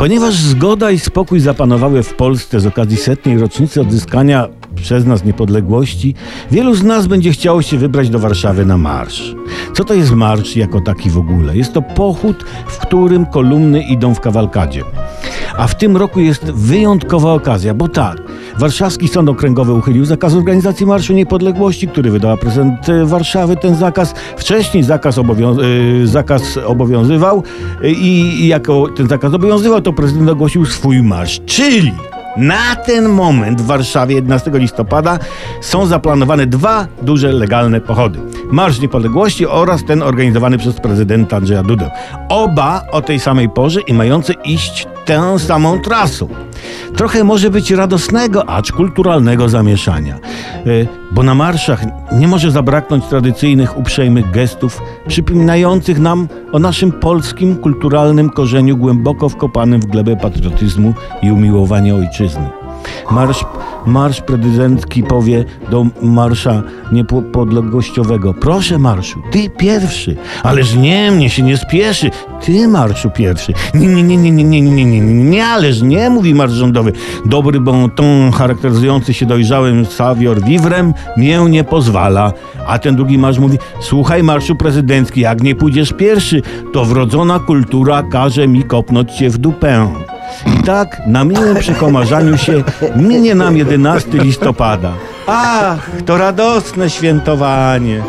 Ponieważ zgoda i spokój zapanowały w Polsce z okazji setnej rocznicy odzyskania przez nas niepodległości, wielu z nas będzie chciało się wybrać do Warszawy na marsz. Co to jest marsz jako taki w ogóle? Jest to pochód, w którym kolumny idą w kawalkadzie. A w tym roku jest wyjątkowa okazja, bo tak, Warszawski Sąd Okręgowy uchylił zakaz organizacji Marszu Niepodległości, który wydała prezydent e, Warszawy. Ten zakaz, wcześniej zakaz, e, zakaz obowiązywał e, i jako ten zakaz obowiązywał, to prezydent ogłosił swój marsz, czyli na ten moment w Warszawie 11 listopada są zaplanowane dwa duże legalne pochody. Marsz Niepodległości oraz ten organizowany przez prezydenta Andrzeja Dudę. Oba o tej samej porze i mające iść tę samą trasą. Trochę może być radosnego, acz kulturalnego zamieszania. Y, Bo na marszach nie może zabraknąć tradycyjnych, uprzejmych gestów przypominających nam o naszym polskim kulturalnym korzeniu głęboko wkopanym w glebę patriotyzmu i umiłowania ojczyzny. Marsz, marsz prezydencki powie do marsza niepodległościowego: Proszę marszu, ty pierwszy, ależ nie, mnie się nie spieszy, ty marszu pierwszy. Nie, nie, nie, nie, nie, nie, nie, nie, nie, nie, ależ nie, mówi marsz rządowy. Dobry bon ton charakteryzujący się dojrzałym savior vivrem mię nie pozwala. A ten drugi marsz mówi: Słuchaj, marszu prezydencki, jak nie pójdziesz pierwszy, to wrodzona kultura każe mi kopnąć cię w dupę. I tak na miłym przekomarzaniu się minie nam 11 listopada. Ach, to radosne świętowanie.